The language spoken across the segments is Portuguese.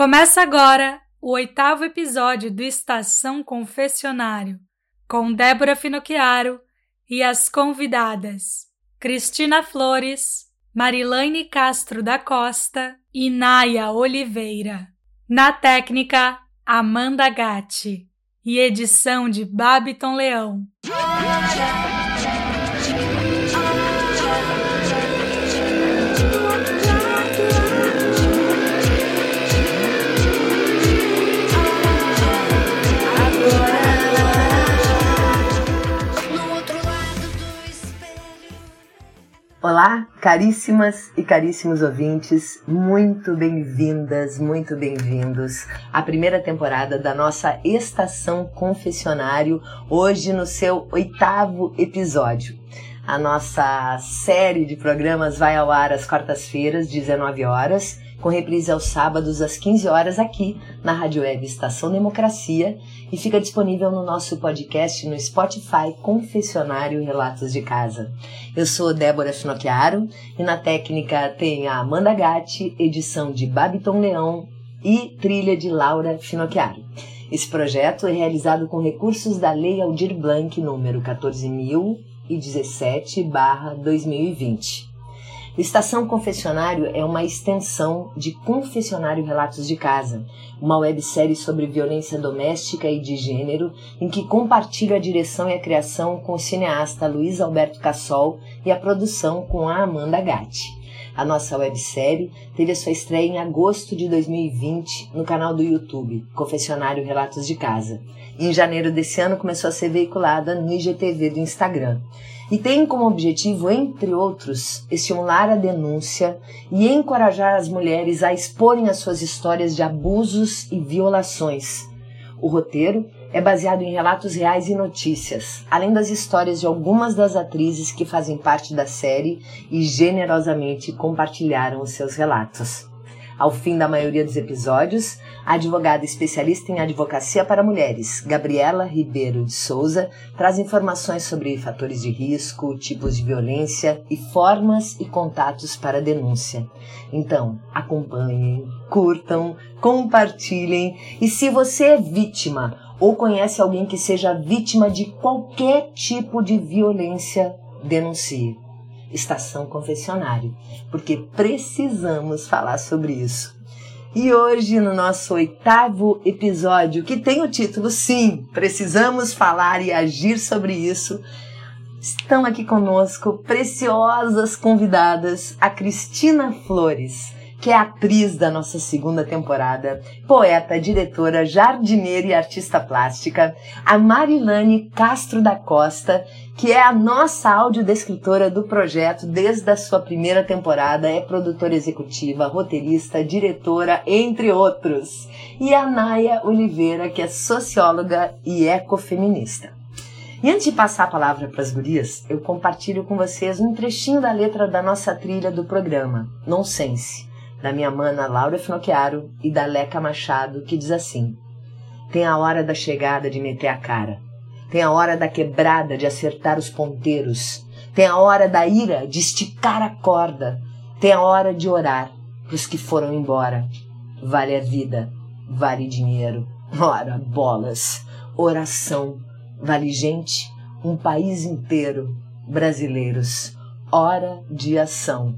Começa agora o oitavo episódio do Estação Confessionário, com Débora Finocchiaro e as convidadas Cristina Flores, Marilane Castro da Costa e Naya Oliveira. Na técnica, Amanda Gatti e edição de Babiton Leão. Olá, caríssimas e caríssimos ouvintes, muito bem-vindas, muito bem-vindos à primeira temporada da nossa Estação Confessionário, hoje no seu oitavo episódio. A nossa série de programas vai ao ar às quartas-feiras, 19 horas, com reprise aos sábados às 15 horas aqui na Rádio Web Estação Democracia e fica disponível no nosso podcast no Spotify Confessionário Relatos de Casa. Eu sou Débora Finocchiaro e na técnica tem a Amanda Gatti, edição de Babiton Leão e trilha de Laura Finocchiaro. Esse projeto é realizado com recursos da Lei Aldir Blanc número 14017/2020. Estação Confessionário é uma extensão de Confessionário Relatos de Casa, uma websérie sobre violência doméstica e de gênero, em que compartilho a direção e a criação com o cineasta Luiz Alberto Cassol e a produção com a Amanda Gatti. A nossa websérie teve a sua estreia em agosto de 2020 no canal do YouTube, Confessionário Relatos de Casa. Em janeiro desse ano começou a ser veiculada no IGTV do Instagram e tem como objetivo, entre outros, estimular a denúncia e encorajar as mulheres a exporem as suas histórias de abusos e violações. O roteiro é baseado em relatos reais e notícias, além das histórias de algumas das atrizes que fazem parte da série e generosamente compartilharam os seus relatos. Ao fim da maioria dos episódios, a advogada especialista em advocacia para mulheres, Gabriela Ribeiro de Souza, traz informações sobre fatores de risco, tipos de violência e formas e contatos para denúncia. Então, acompanhem, curtam, compartilhem e se você é vítima ou conhece alguém que seja vítima de qualquer tipo de violência, denuncie. Estação Confessionário, porque precisamos falar sobre isso. E hoje, no nosso oitavo episódio, que tem o título Sim, Precisamos Falar e Agir sobre Isso, estão aqui conosco preciosas convidadas, a Cristina Flores que é atriz da nossa segunda temporada, poeta, diretora, jardineira e artista plástica, a Marilane Castro da Costa, que é a nossa audiodescritora do projeto desde a sua primeira temporada, é produtora executiva, roteirista, diretora, entre outros. E a Naya Oliveira, que é socióloga e ecofeminista. E antes de passar a palavra para as gurias, eu compartilho com vocês um trechinho da letra da nossa trilha do programa, Nonsense da minha mana Laura Finocchiaro e da Leca Machado, que diz assim: Tem a hora da chegada de meter a cara. Tem a hora da quebrada de acertar os ponteiros. Tem a hora da ira de esticar a corda. Tem a hora de orar pros que foram embora. Vale a vida, vale dinheiro. Ora, bolas. Oração. Vale gente, um país inteiro. Brasileiros. Hora de ação.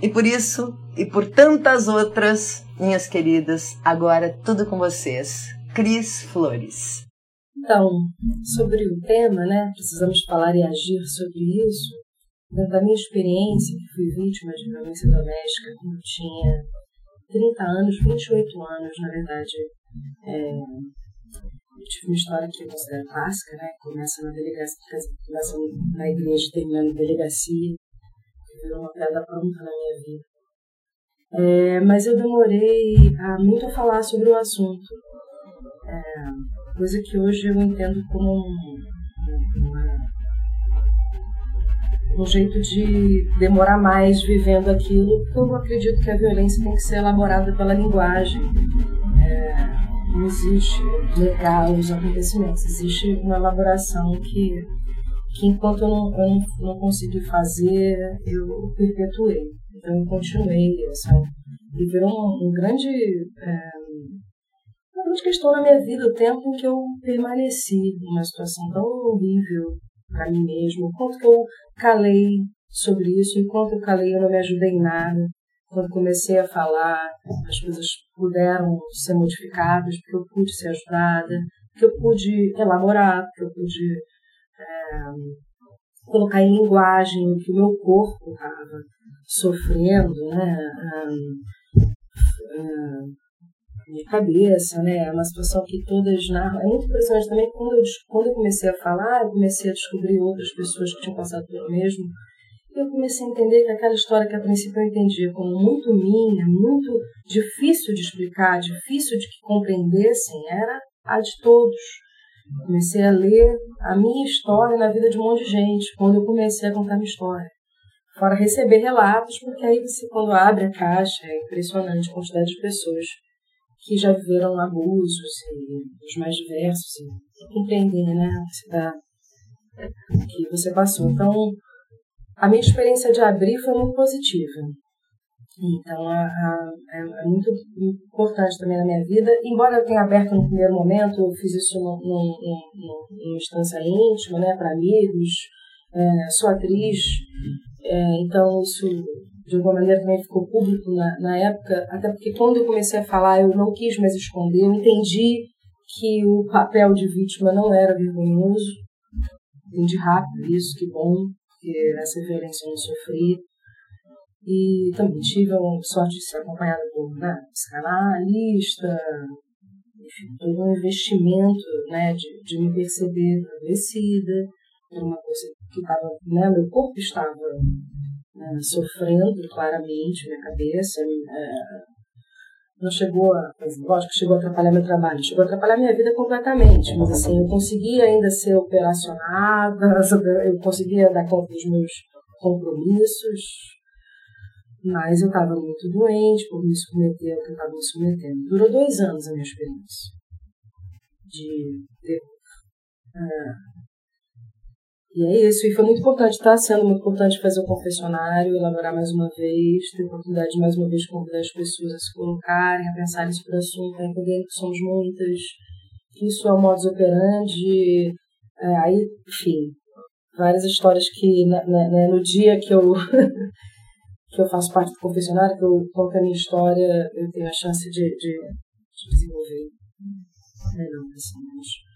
E por isso, e por tantas outras, minhas queridas, agora tudo com vocês. Cris Flores. Então, sobre o tema, né, precisamos falar e agir sobre isso. Da minha experiência, que fui vítima de violência doméstica quando tinha 30 anos, 28 anos, na verdade, é, eu tive uma história que eu considero clássica, né? Começa na delegacia, na igreja, termina na delegacia, virou uma pedra pronta na minha vida. É, mas eu demorei a, muito a falar sobre o assunto, é, coisa que hoje eu entendo como um, um jeito de demorar mais vivendo aquilo, porque eu acredito que a violência tem que ser elaborada pela linguagem. É, não existe negar os acontecimentos, existe uma elaboração que que enquanto eu não, eu não consegui fazer, eu perpetuei. Então eu continuei, assim, e virou um, um grande é, grande questão na minha vida, o tempo em que eu permaneci numa situação tão horrível para mim mesmo, o quanto que eu calei sobre isso, enquanto eu calei eu não me ajudei em nada. Quando comecei a falar, as coisas puderam ser modificadas, porque eu pude ser ajudada, porque eu pude elaborar, porque eu pude é, colocar em linguagem o que o meu corpo estava sofrendo, né? minha cabeça, né? É uma situação que todas narram. É muito impressionante também quando eu, quando eu comecei a falar, eu comecei a descobrir outras pessoas que tinham passado pelo mesmo. E eu comecei a entender que aquela história que a princípio eu entendia como muito minha, muito difícil de explicar, difícil de que compreendessem, era a de todos. Comecei a ler a minha história na vida de um monte de gente, quando eu comecei a contar minha história. Fora receber relatos, porque aí você, quando abre a caixa, é impressionante a quantidade de pessoas que já viveram abusos e os mais diversos e compreender, né, que você passou. Então, a minha experiência de abrir foi muito positiva. Então, a, a, é, é, muito importante também na minha vida. Embora eu tenha aberto no primeiro momento, eu fiz isso numa instância íntima, né, para amigos. É, sou atriz, é, então isso de alguma maneira também ficou público na, na época, até porque quando eu comecei a falar eu não quis mais esconder, eu entendi que o papel de vítima não era vergonhoso, entendi rápido isso, que bom, porque essa violência eu não sofri. E também tive a sorte de ser acompanhada por né, psicanalista, enfim, todo um investimento né, de, de me perceber adoecida, era uma coisa que estava, né, meu corpo estava né, sofrendo claramente, minha cabeça é, não chegou a, lógico chegou a atrapalhar meu trabalho, chegou a atrapalhar minha vida completamente, mas assim, eu conseguia ainda ser operacionada, eu conseguia dar conta dos meus compromissos, mas eu estava muito doente por me submeter ao que eu estava me submetendo. Durou dois anos a minha experiência de, de uh, e é isso, e foi muito importante, está sendo muito importante fazer o confessionário, elaborar mais uma vez, ter oportunidade de mais uma vez convidar as pessoas a se colocarem, a pensarem sobre o assunto, a entender que somos muitas, que isso é o modus operandi, é, aí, enfim, várias histórias que na, né, no dia que eu que eu faço parte do confessionário, que eu conto a minha história, eu tenho a chance de, de, de desenvolver melhor, assim, mas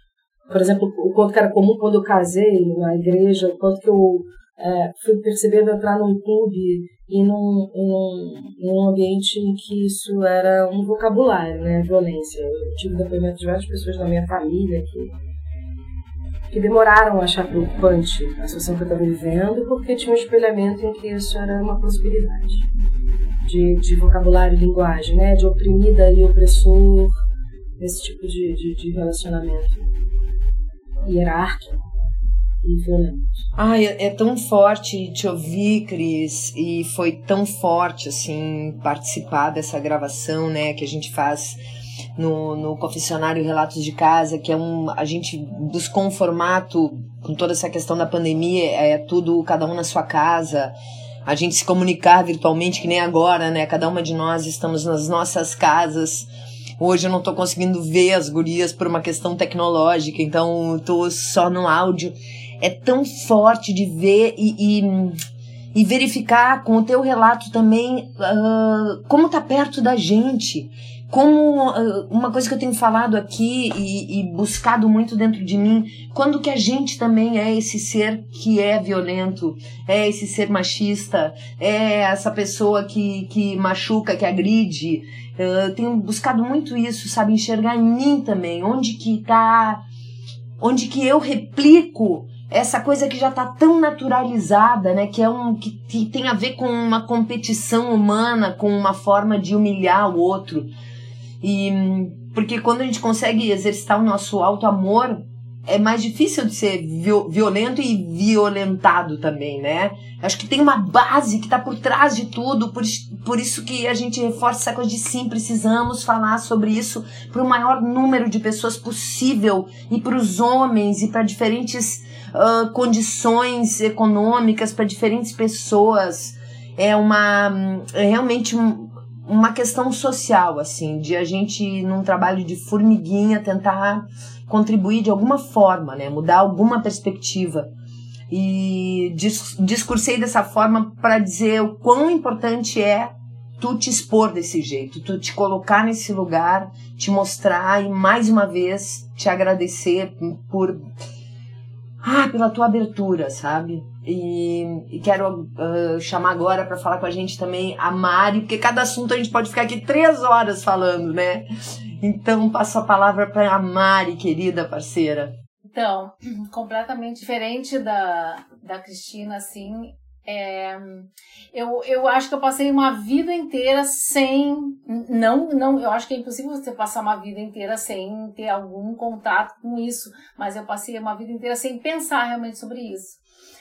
por exemplo, o quanto que era comum quando eu casei na igreja, o quanto que eu é, fui percebendo entrar num clube e num, um, um ambiente em que isso era um vocabulário, né, violência. Eu tive depoimento de várias pessoas da minha família que, que demoraram a achar preocupante a situação que eu estava vivendo, porque tinha um espelhamento em que isso era uma possibilidade de, de vocabulário e linguagem, né, de oprimida e opressor, esse tipo de, de, de relacionamento. Hierárquico e violento. É, é tão forte te ouvir, Cris, e foi tão forte, assim, participar dessa gravação, né, que a gente faz no, no confessionário Relatos de Casa, que é um. A gente buscou um formato com toda essa questão da pandemia, é tudo, cada um na sua casa. A gente se comunicar virtualmente, que nem agora, né? Cada uma de nós estamos nas nossas casas Hoje eu não tô conseguindo ver as gurias por uma questão tecnológica, então tô só no áudio. É tão forte de ver e, e, e verificar com o teu relato também uh, como tá perto da gente. Como uh, uma coisa que eu tenho falado aqui e, e buscado muito dentro de mim, quando que a gente também é esse ser que é violento, é esse ser machista, é essa pessoa que, que machuca, que agride, eu tenho buscado muito isso, sabe? Enxergar em mim também, onde que tá. Onde que eu replico essa coisa que já tá tão naturalizada, né? Que é um. que tem a ver com uma competição humana, com uma forma de humilhar o outro. E. Porque quando a gente consegue exercitar o nosso alto amor, é mais difícil de ser violento e violentado também, né? Acho que tem uma base que está por trás de tudo, por, por isso que a gente reforça essa coisa de sim, precisamos falar sobre isso para o maior número de pessoas possível e para os homens e para diferentes uh, condições econômicas, para diferentes pessoas. É uma. É realmente uma questão social, assim, de a gente, num trabalho de formiguinha, tentar contribuir de alguma forma, né? Mudar alguma perspectiva. E discursei dessa forma para dizer o quão importante é tu te expor desse jeito, tu te colocar nesse lugar, te mostrar e mais uma vez te agradecer por ah, pela tua abertura, sabe? E, e quero uh, chamar agora para falar com a gente também a Mari, porque cada assunto a gente pode ficar aqui três horas falando, né? Então passo a palavra para a Mari, querida parceira. Então, completamente diferente da, da Cristina, assim, é, eu, eu acho que eu passei uma vida inteira sem. Não, não, eu acho que é impossível você passar uma vida inteira sem ter algum contato com isso, mas eu passei uma vida inteira sem pensar realmente sobre isso.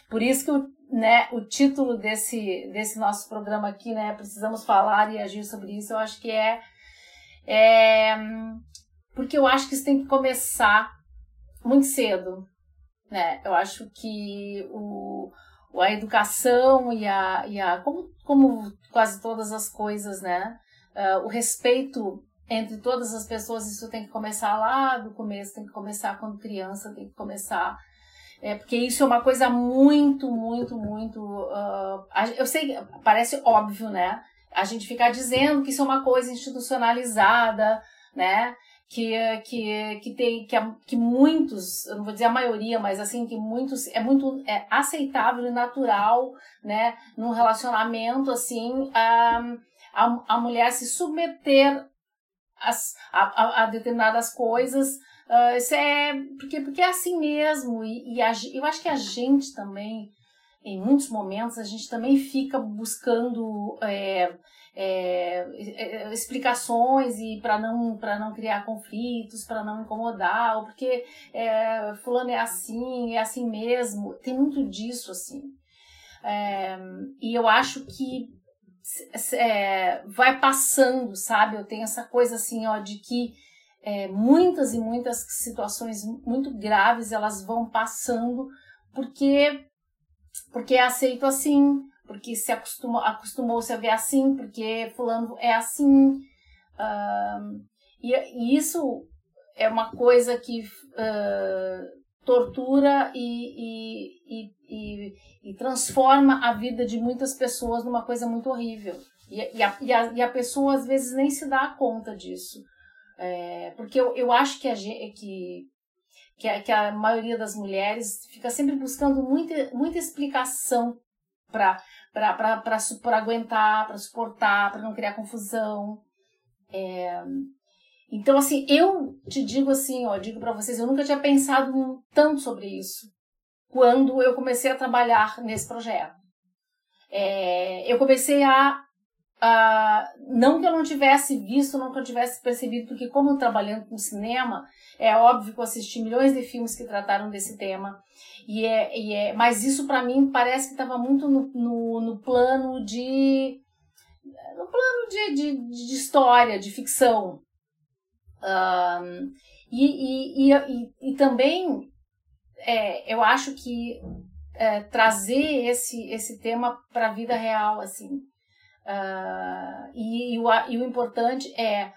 Por isso que o, né, o título desse, desse nosso programa aqui, né, Precisamos Falar e Agir sobre isso, eu acho que é, é. Porque eu acho que isso tem que começar muito cedo. Né? Eu acho que o a educação e a, e a como, como quase todas as coisas, né? Uh, o respeito entre todas as pessoas, isso tem que começar lá do começo, tem que começar quando criança, tem que começar. É, porque isso é uma coisa muito, muito, muito. Uh, eu sei, parece óbvio, né? A gente ficar dizendo que isso é uma coisa institucionalizada, né? Que, que, que tem que, que muitos, eu não vou dizer a maioria, mas assim, que muitos é muito é aceitável e natural, né, num relacionamento assim, a, a, a mulher se submeter as, a, a, a determinadas coisas. Uh, isso é porque, porque é assim mesmo, e, e a, eu acho que a gente também, em muitos momentos, a gente também fica buscando. É, é, é, explicações e para não para não criar conflitos, para não incomodar, ou porque é, fulano é assim, é assim mesmo. Tem muito disso assim. É, e eu acho que é, vai passando, sabe? Eu tenho essa coisa assim, ó, de que muitas e muitas situações muito graves elas vão passando porque porque é aceito assim, porque se acostumou, acostumou-se a ver assim, porque fulano é assim. Uh, e, e, isso é uma coisa que uh, tortura e, e, e, transforma a vida de muitas pessoas numa coisa muito horrível. E, a, a, a pessoa às vezes nem se dá conta disso. É, porque eu, eu acho que a, que, que a, que a maioria das mulheres fica sempre buscando muita, muita explicação para aguentar, para suportar, para não criar confusão. É... Então, assim, eu te digo assim, ó, digo para vocês, eu nunca tinha pensado tanto sobre isso quando eu comecei a trabalhar nesse projeto. É... eu comecei a, a, não que eu não tivesse visto, não que eu tivesse percebido, porque como trabalhando com cinema, é óbvio que eu assisti milhões de filmes que trataram desse tema. E é, e é, mas isso para mim parece que estava muito no, no, no, plano de no plano de, de, de história, de ficção. Um, e, e, e, e, também é, eu acho que é, trazer esse, esse tema para a vida real, assim. Uh, e, o, e o importante é,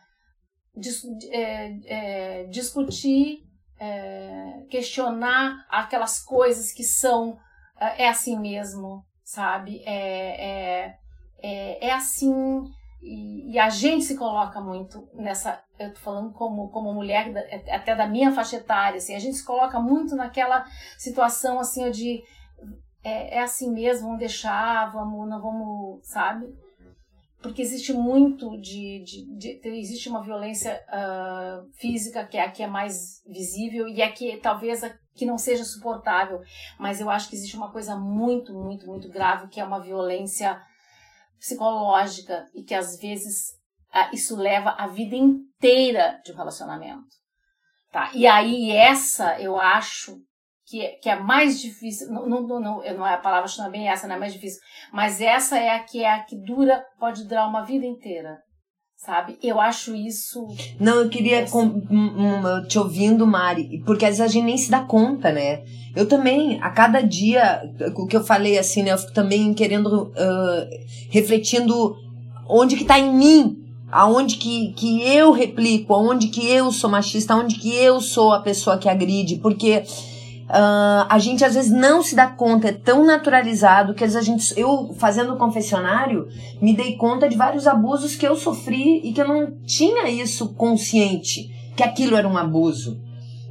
dis, é, é discutir é, questionar aquelas coisas que são é, é assim mesmo, sabe? É, é, é, é assim e, e, a gente se coloca muito nessa. Eu tô falando como, como mulher, até da minha faixa etária, assim, a gente se coloca muito naquela situação assim de é, é assim mesmo, vamos deixar, vamos, não vamos, sabe? Porque existe muito de, de, de, existe uma violência uh, física que é a que é mais visível e a que talvez a que não seja suportável, mas eu acho que existe uma coisa muito, muito, muito grave que é uma violência psicológica e que às vezes uh, isso leva a vida inteira de um relacionamento. Tá? E aí essa eu acho que, é, que é mais difícil, não, não, não, não é a palavra não é bem essa, não é mais difícil, mas essa é a que é a que dura, pode durar uma vida inteira. Sabe? Eu acho isso. Não, eu queria com, um, te ouvindo, Mari, porque às vezes a gente nem se dá conta, né? Eu também, a cada dia, o que eu falei assim, né? Eu fico também querendo, uh, refletindo onde que está em mim aonde que, que eu replico, aonde que eu sou machista, aonde que eu sou a pessoa que agride, porque uh, a gente às vezes não se dá conta, é tão naturalizado que às vezes a gente, eu fazendo confessionário, me dei conta de vários abusos que eu sofri e que eu não tinha isso consciente, que aquilo era um abuso.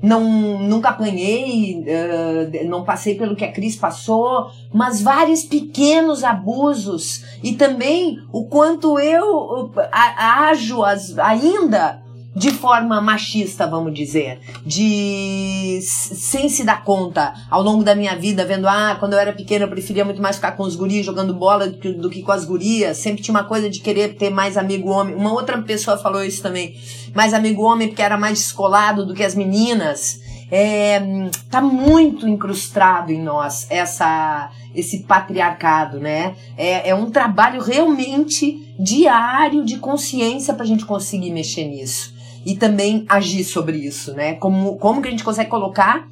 Não nunca apanhei, uh, não passei pelo que a Cris passou, mas vários pequenos abusos e também o quanto eu ajo as, ainda de forma machista, vamos dizer, de sem se dar conta ao longo da minha vida, vendo, ah, quando eu era pequena eu preferia muito mais ficar com os guris jogando bola do que, do que com as gurias, sempre tinha uma coisa de querer ter mais amigo homem. Uma outra pessoa falou isso também, mais amigo homem porque era mais descolado do que as meninas. É, tá muito incrustado em nós essa esse patriarcado, né? É, é um trabalho realmente diário de consciência para a gente conseguir mexer nisso e também agir sobre isso, né? Como, como que a gente consegue colocar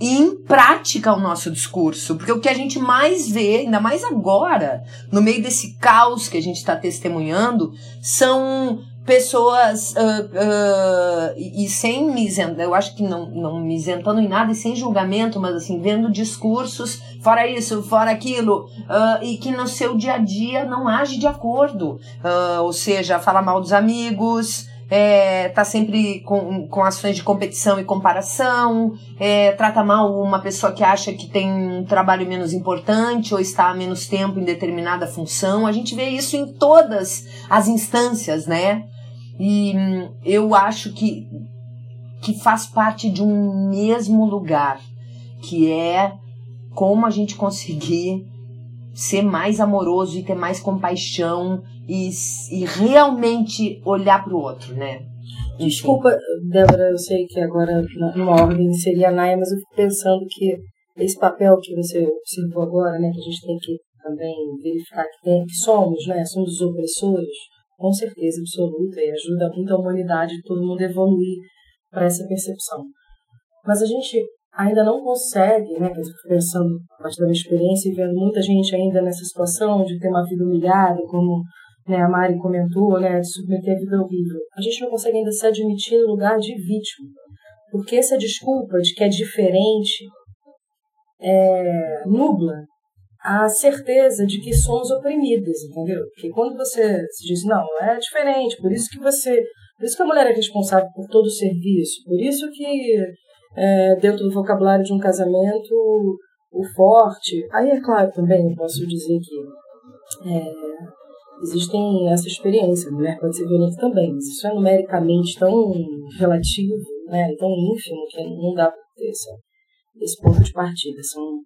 em prática o nosso discurso, porque o que a gente mais vê, ainda mais agora, no meio desse caos que a gente está testemunhando, são pessoas uh, uh, e, sem me eu acho que não, não me isentando em nada e sem julgamento, mas assim, vendo discursos, fora isso, fora aquilo, uh, e que no seu dia a dia não age de acordo, ou seja, fala mal dos amigos, é, tá sempre com, com ações de competição e comparação, é, trata mal uma pessoa que acha que tem um trabalho menos importante ou está há menos tempo em determinada função. A gente vê isso em todas as instâncias, né? E hum, eu acho que, que faz parte de um mesmo lugar, que é como a gente conseguir ser mais amoroso e ter mais compaixão e, e realmente olhar para o outro, né? Desculpa, Débora, eu sei que agora numa ordem seria a Naya, mas eu fico pensando que esse papel que você observou agora, né, que a gente tem que também verificar que, tem, que somos, né, somos os opressores, com certeza absoluta, e ajuda muito a humanidade, todo mundo evoluir para essa percepção. Mas a gente ainda não consegue, né, pensando a partir da minha experiência e vendo muita gente ainda nessa situação de ter uma vida humilhada, como né, a Mari comentou, né, de submeter a vida horrível. A gente não consegue ainda se admitir no lugar de vítima. Porque essa desculpa de que é diferente é, nubla a certeza de que somos oprimidas, entendeu? Porque quando você se diz, não, é diferente, por isso que você. Por isso que a mulher é responsável por todo o serviço, por isso que é, dentro do vocabulário de um casamento o forte. Aí é claro também, posso dizer que é, existem essa experiência, a mulher pode ser violenta também, mas isso é numericamente tão relativo, né, tão ínfimo, que não dá para ter esse, ponto de partida. São,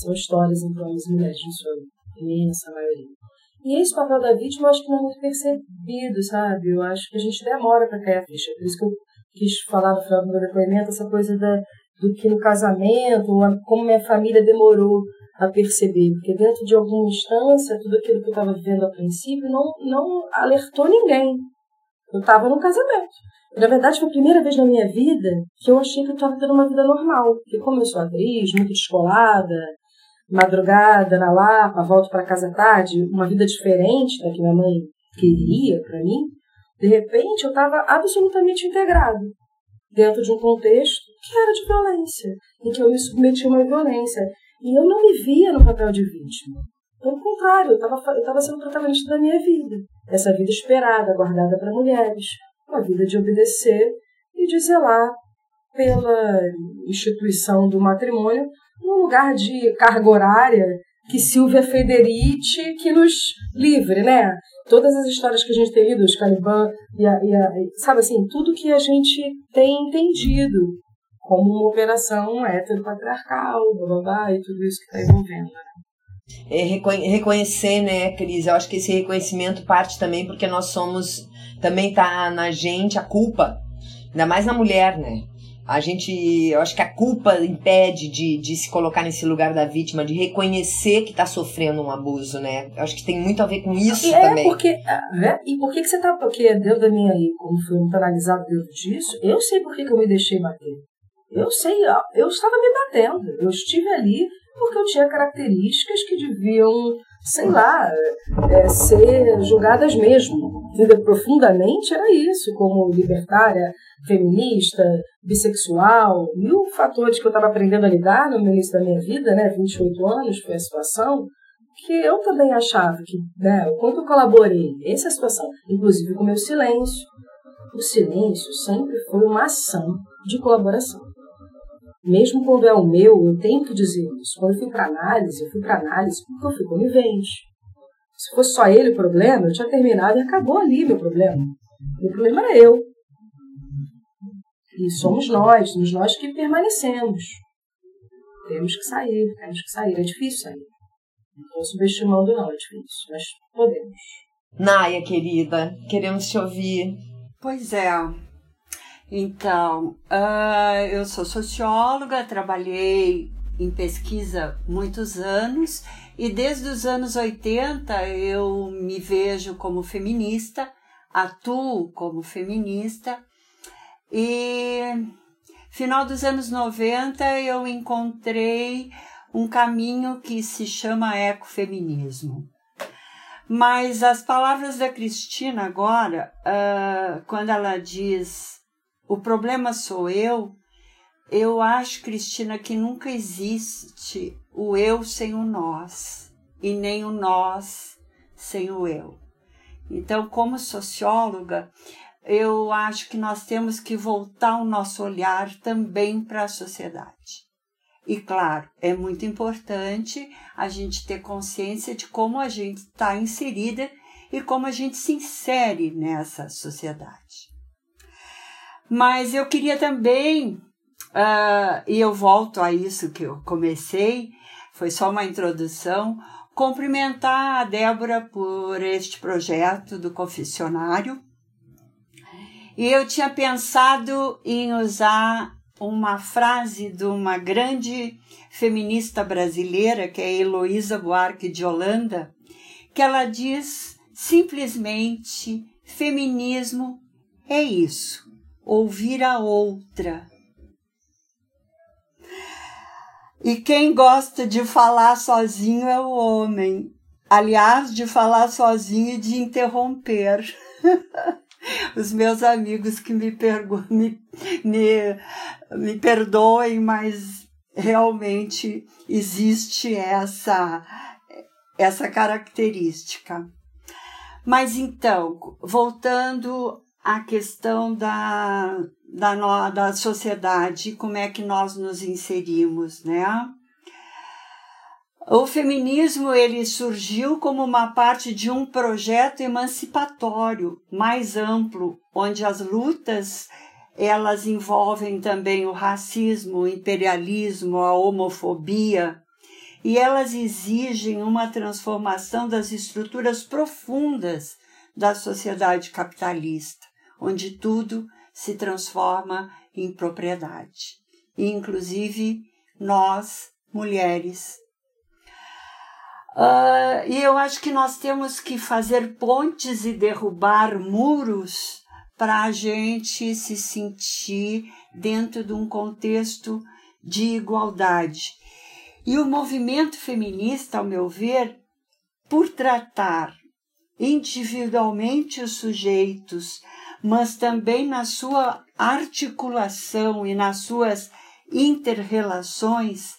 são histórias, então, das mulheres, em sua imensa maioria. E esse papel da vítima eu acho que não é muito percebido, sabe? Eu acho que a gente demora para cair a ficha. Por isso que eu quis falar no final do meu depoimento, essa coisa da, do que no casamento, como minha família demorou a perceber, porque dentro de alguma instância, tudo aquilo que eu estava vivendo a princípio não, não alertou ninguém. Eu estava no casamento. Na verdade, foi a primeira vez na minha vida que eu achei que eu estava tendo uma vida normal. Porque como eu sou atriz, muito descolada, madrugada na Lapa, volto para casa tarde, uma vida diferente da que minha mãe queria para mim, de repente eu estava absolutamente integrado dentro de um contexto que era de violência, em que eu me submeti a uma violência. E eu não me via no papel de vítima. Pelo contrário, eu estava sendo protagonista da minha vida. Essa vida esperada, guardada para mulheres. Uma vida de obedecer e de zelar pela instituição do matrimônio num lugar de carga horária que Silvia Federici que nos livre, né? Todas as histórias que a gente tem lido, os Caliban e, a, e a, sabe assim, tudo que a gente tem entendido como uma operação heteropatriarcal, blá, e tudo isso que está envolvendo. Né? É reconhecer, né, Cris? Eu acho que esse reconhecimento parte também porque nós somos, também tá na gente a culpa, ainda mais na mulher, né? A gente, eu acho que a culpa impede de, de se colocar nesse lugar da vítima, de reconhecer que está sofrendo um abuso, né? Eu acho que tem muito a ver com isso é também. Porque, né? E por que, que você tá. Porque dentro da minha aí, como foi muito analisado dentro disso, eu sei por que, que eu me deixei bater. Eu sei, eu estava me batendo. Eu estive ali porque eu tinha características que deviam sei lá, é, ser julgadas mesmo. Entendeu? Profundamente era isso, como libertária, feminista, bissexual, mil fatores que eu estava aprendendo a lidar no início da minha vida, né, 28 anos foi a situação, que eu também achava que, né, o quanto eu colaborei, essa é situação, inclusive com o meu silêncio. O silêncio sempre foi uma ação de colaboração. Mesmo quando é o meu, eu tenho que dizer isso. Quando eu fui para análise, eu fui para análise porque eu fui conivente. Se fosse só ele o problema, eu tinha terminado e acabou ali meu problema. O problema era eu. E somos nós, somos nós que permanecemos. Temos que sair, temos que sair. É difícil sair. Não estou subestimando, não, é difícil, mas podemos. Naya, querida, queremos te ouvir. Pois é, então, uh, eu sou socióloga, trabalhei em pesquisa muitos anos e desde os anos 80 eu me vejo como feminista, atuo como feminista e final dos anos 90 eu encontrei um caminho que se chama ecofeminismo. Mas as palavras da Cristina agora, uh, quando ela diz o problema sou eu, eu acho, Cristina, que nunca existe o eu sem o nós e nem o nós sem o eu. Então, como socióloga, eu acho que nós temos que voltar o nosso olhar também para a sociedade. E claro, é muito importante a gente ter consciência de como a gente está inserida e como a gente se insere nessa sociedade. Mas eu queria também, uh, e eu volto a isso que eu comecei, foi só uma introdução, cumprimentar a Débora por este projeto do confessionário. E eu tinha pensado em usar uma frase de uma grande feminista brasileira, que é Heloísa Buarque de Holanda, que ela diz simplesmente: feminismo é isso ouvir a outra. E quem gosta de falar sozinho é o homem. Aliás, de falar sozinho e de interromper. Os meus amigos que me, me, me, me perdoem, mas realmente existe essa, essa característica. Mas então, voltando a questão da, da, da sociedade, como é que nós nos inserimos, né? O feminismo ele surgiu como uma parte de um projeto emancipatório mais amplo, onde as lutas elas envolvem também o racismo, o imperialismo, a homofobia, e elas exigem uma transformação das estruturas profundas da sociedade capitalista onde tudo se transforma em propriedade, inclusive nós, mulheres. Uh, e eu acho que nós temos que fazer pontes e derrubar muros para a gente se sentir dentro de um contexto de igualdade. E o movimento feminista, ao meu ver, por tratar individualmente os sujeitos mas também na sua articulação e nas suas interrelações,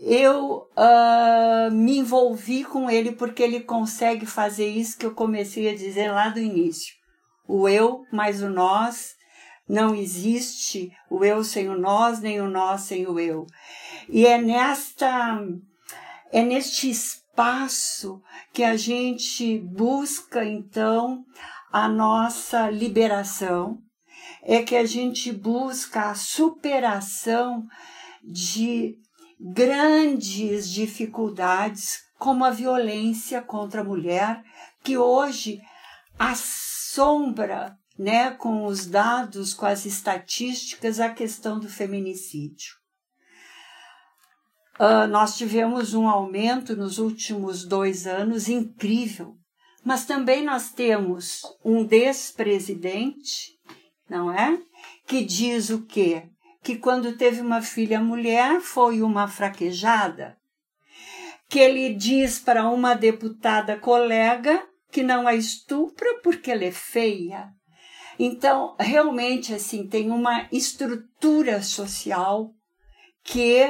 eu uh, me envolvi com ele porque ele consegue fazer isso que eu comecei a dizer lá do início. O eu mais o nós não existe o eu sem o nós, nem o nós sem o eu. E é nesta é neste espaço que a gente busca então a nossa liberação, é que a gente busca a superação de grandes dificuldades, como a violência contra a mulher, que hoje assombra, né, com os dados, com as estatísticas, a questão do feminicídio. Uh, nós tivemos um aumento nos últimos dois anos incrível mas também nós temos um despresidente, não é? Que diz o quê? Que quando teve uma filha mulher foi uma fraquejada. que ele diz para uma deputada colega que não a estupra porque ela é feia. Então, realmente, assim, tem uma estrutura social que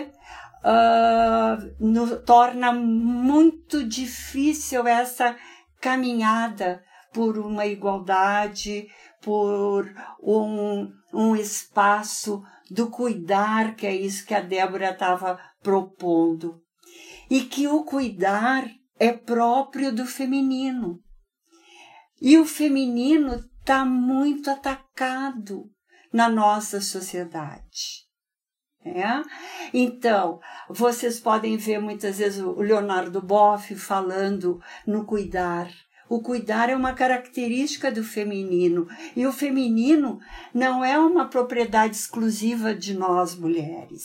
uh, no, torna muito difícil essa caminhada por uma igualdade, por um, um espaço do cuidar, que é isso que a Débora estava propondo. E que o cuidar é próprio do feminino. E o feminino está muito atacado na nossa sociedade. É? Então, vocês podem ver muitas vezes o Leonardo Boff falando no cuidar. O cuidar é uma característica do feminino e o feminino não é uma propriedade exclusiva de nós mulheres.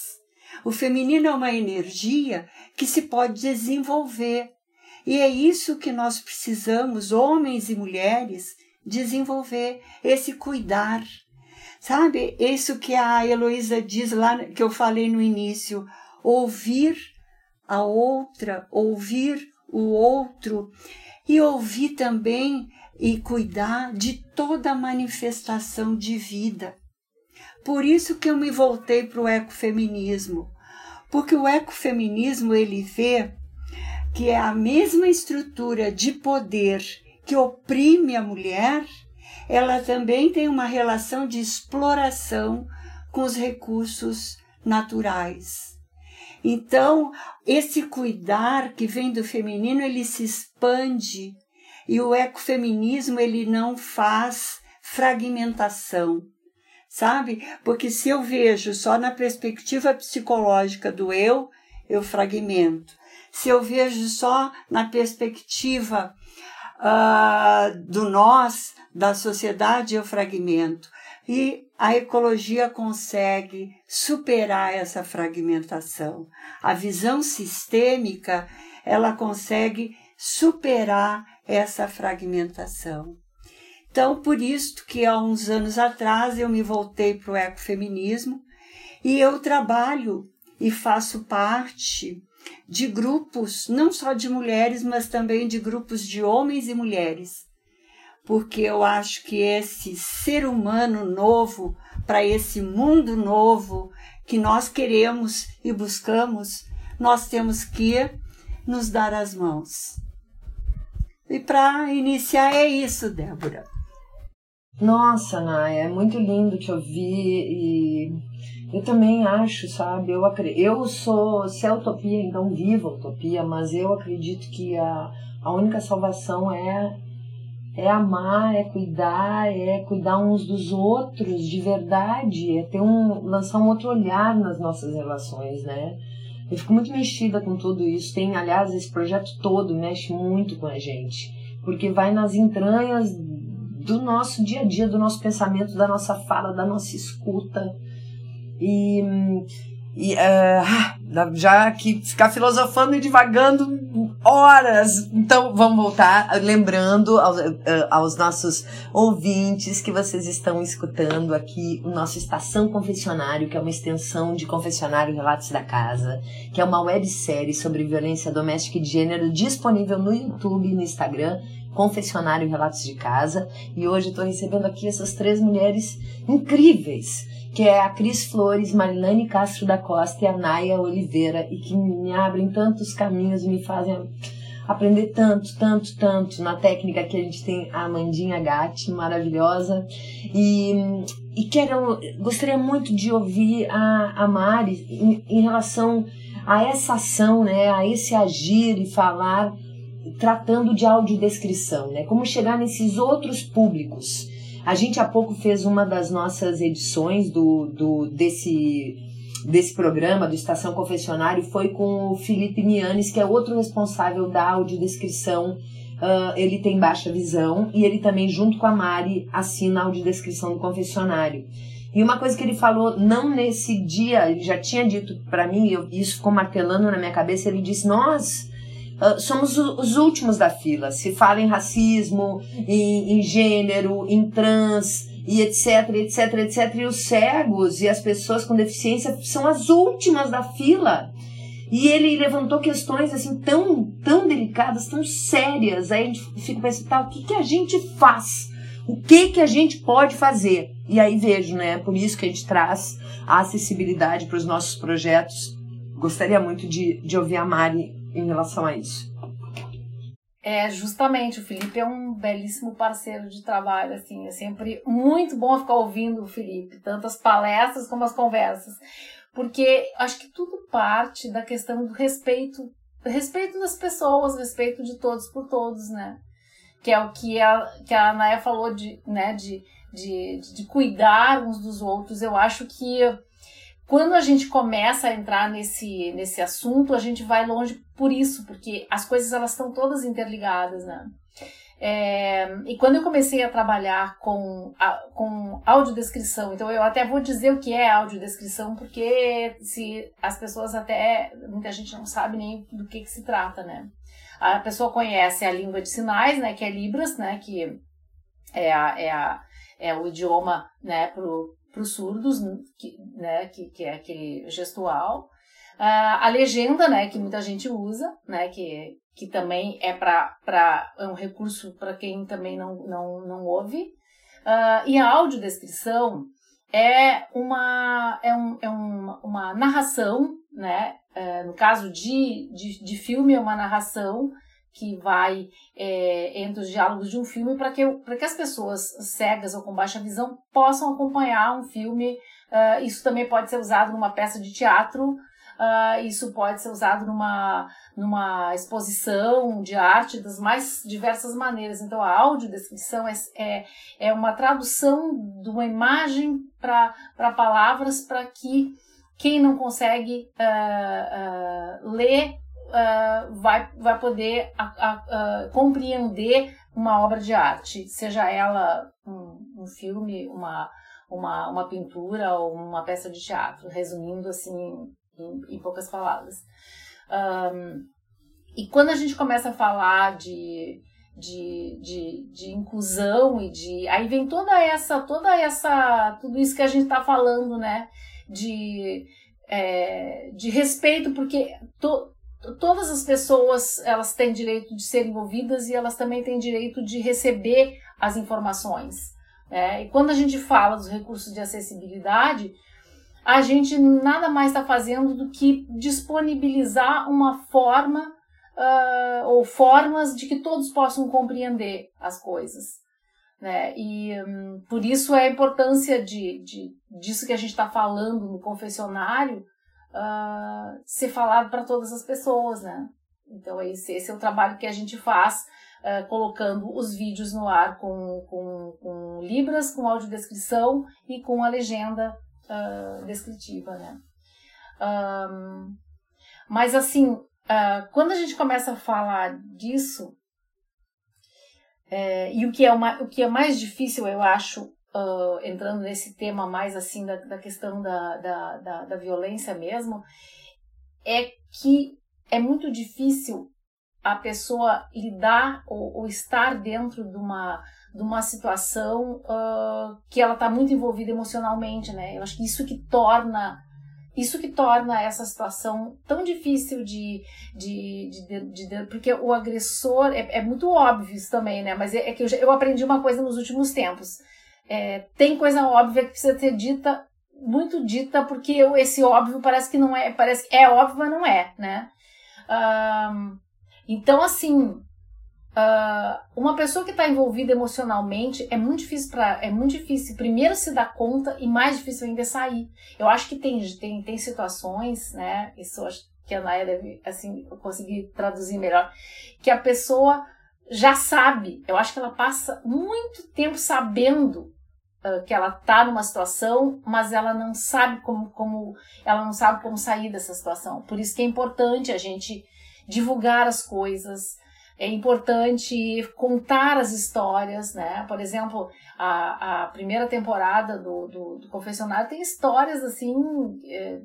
O feminino é uma energia que se pode desenvolver. E é isso que nós precisamos, homens e mulheres, desenvolver esse cuidar. Sabe? Isso que a Heloísa diz lá, que eu falei no início, ouvir a outra, ouvir o outro e ouvir também e cuidar de toda a manifestação de vida. Por isso que eu me voltei para o ecofeminismo, porque o ecofeminismo ele vê que é a mesma estrutura de poder que oprime a mulher, ela também tem uma relação de exploração com os recursos naturais. Então, esse cuidar que vem do feminino, ele se expande e o ecofeminismo ele não faz fragmentação, sabe? Porque se eu vejo só na perspectiva psicológica do eu, eu fragmento. Se eu vejo só na perspectiva uh, do nós, da sociedade, eu fragmento. E a ecologia consegue superar essa fragmentação. A visão sistêmica, ela consegue superar essa fragmentação. Então, por isso que há uns anos atrás eu me voltei para o ecofeminismo e eu trabalho e faço parte de grupos, não só de mulheres, mas também de grupos de homens e mulheres, porque eu acho que esse ser humano novo, para esse mundo novo que nós queremos e buscamos, nós temos que nos dar as mãos. E para iniciar é isso, Débora. Nossa, Naya, é muito lindo te ouvir e eu também acho, sabe? Eu, eu sou, se é utopia, então viva a utopia, mas eu acredito que a, a única salvação é é amar, é cuidar, é cuidar uns dos outros de verdade, é ter um lançar um outro olhar nas nossas relações, né? Eu fico muito mexida com tudo isso. Tem, aliás, esse projeto todo mexe muito com a gente, porque vai nas entranhas do nosso dia a dia, do nosso pensamento, da nossa fala, da nossa escuta. E, e uh, já que ficar filosofando e divagando horas. Então vamos voltar lembrando aos, uh, aos nossos ouvintes que vocês estão escutando aqui o nosso Estação Confessionário, que é uma extensão de Confessionário Relatos da Casa, que é uma websérie sobre violência doméstica e de gênero disponível no YouTube e no Instagram Confessionário Relatos de Casa. E hoje estou recebendo aqui essas três mulheres incríveis, que é a Cris Flores, Marilane Castro da Costa e a Naya Oliveira, e que me abrem tantos caminhos e me fazem aprender tanto, tanto, tanto na técnica que a gente tem a Amandinha Gatti, maravilhosa. E, e quero, gostaria muito de ouvir a, a Mari em, em relação a essa ação, né, a esse agir e falar tratando de audiodescrição, né? Como chegar nesses outros públicos. A gente há pouco fez uma das nossas edições do, do desse desse programa do Estação Confessionário foi com o Felipe Mianes, que é outro responsável da audiodescrição. Uh, ele tem baixa visão e ele também, junto com a Mari, assina a audiodescrição do confessionário. E uma coisa que ele falou, não nesse dia, ele já tinha dito para mim, e isso ficou martelando na minha cabeça, ele disse: Nós Uh, somos os últimos da fila. Se fala em racismo, em, em gênero, em trans e etc, etc, etc. E os cegos e as pessoas com deficiência são as últimas da fila. E ele levantou questões assim tão, tão delicadas, tão sérias. Aí a gente fica pensando, tá, o que, que a gente faz? O que, que a gente pode fazer? E aí vejo, né? Por isso que a gente traz a acessibilidade para os nossos projetos. Gostaria muito de, de ouvir a Mari em relação a isso. É, justamente, o Felipe é um belíssimo parceiro de trabalho, assim, é sempre muito bom ficar ouvindo o Felipe, tanto as palestras como as conversas, porque acho que tudo parte da questão do respeito, respeito das pessoas, respeito de todos por todos, né? Que é o que a, que a Naya falou de, né, de, de, de cuidar uns dos outros. Eu acho que quando a gente começa a entrar nesse, nesse assunto, a gente vai longe por isso, porque as coisas elas estão todas interligadas, né? É, e quando eu comecei a trabalhar com, a, com audiodescrição, então eu até vou dizer o que é audiodescrição, porque se as pessoas até, muita gente não sabe nem do que, que se trata, né? A pessoa conhece a língua de sinais, né, que é Libras, né, que é, a, é, a, é o idioma, né, para os surdos, que, né, que, que é aquele gestual. Uh, a legenda, né, que muita gente usa, né, que, que também é para é um recurso para quem também não, não, não ouve. Uh, e a audiodescrição é uma, é um, é uma, uma narração, né, uh, no caso de, de, de filme, é uma narração que vai é, entre os diálogos de um filme para que, que as pessoas cegas ou com baixa visão possam acompanhar um filme. Uh, isso também pode ser usado numa peça de teatro, uh, isso pode ser usado numa, numa exposição de arte das mais diversas maneiras. Então, a audiodescrição é, é, é uma tradução de uma imagem para palavras para que quem não consegue uh, ler uh, vai, vai poder compreender uma obra de arte, seja ela um, um filme, uma, uma, uma pintura ou uma peça de teatro, resumindo assim em, em poucas palavras. Um, e quando a gente começa a falar de, de, de, de, inclusão e de. Aí vem toda essa, toda essa. Tudo isso que a gente está falando, né? De, é, de respeito, porque to, todas as pessoas elas têm direito de ser envolvidas e elas também têm direito de receber as informações. Né? E quando a gente fala dos recursos de acessibilidade, a gente nada mais está fazendo do que disponibilizar uma forma uh, ou formas de que todos possam compreender as coisas. Né? E um, por isso é a importância de, de, disso que a gente está falando no confessionário, uh, ser falado para todas as pessoas, né? Então esse, esse é o trabalho que a gente faz, uh, colocando os vídeos no ar com, com, com libras, com audiodescrição e com a legenda uh, descritiva, né? Um, mas assim, quando a gente começa a falar disso, é, e o que, é uma, o que é mais difícil, eu acho, uh, entrando nesse tema mais assim da, da questão da, da, da, da violência mesmo, é que é muito difícil a pessoa lidar ou, ou, estar dentro de uma, de uma situação uh, que ela está muito envolvida emocionalmente, né? Eu acho que isso que torna isso que torna essa situação tão difícil de, de, de, de, porque o agressor é, é, muito óbvio isso também, né? Mas é, é que eu, eu aprendi uma coisa nos últimos tempos é, tem coisa óbvia que precisa ser dita, muito dita, porque esse óbvio parece que não é, parece que é óbvio, mas não é, né? Um, então, assim, uh, uma pessoa que está envolvida emocionalmente é muito difícil para, é muito difícil primeiro se dar conta e mais difícil ainda sair. Eu acho que tem, tem, tem situações, né? Isso acho que a Naya deve, assim, conseguir traduzir melhor, que a pessoa já sabe, eu acho que ela passa muito tempo sabendo que ela tá numa situação, mas ela não sabe como, como ela não sabe como sair dessa situação. Por isso que é importante a gente divulgar as coisas, é importante contar as histórias, né? Por exemplo, a, a primeira temporada do, do, do Confessionário tem histórias assim. É,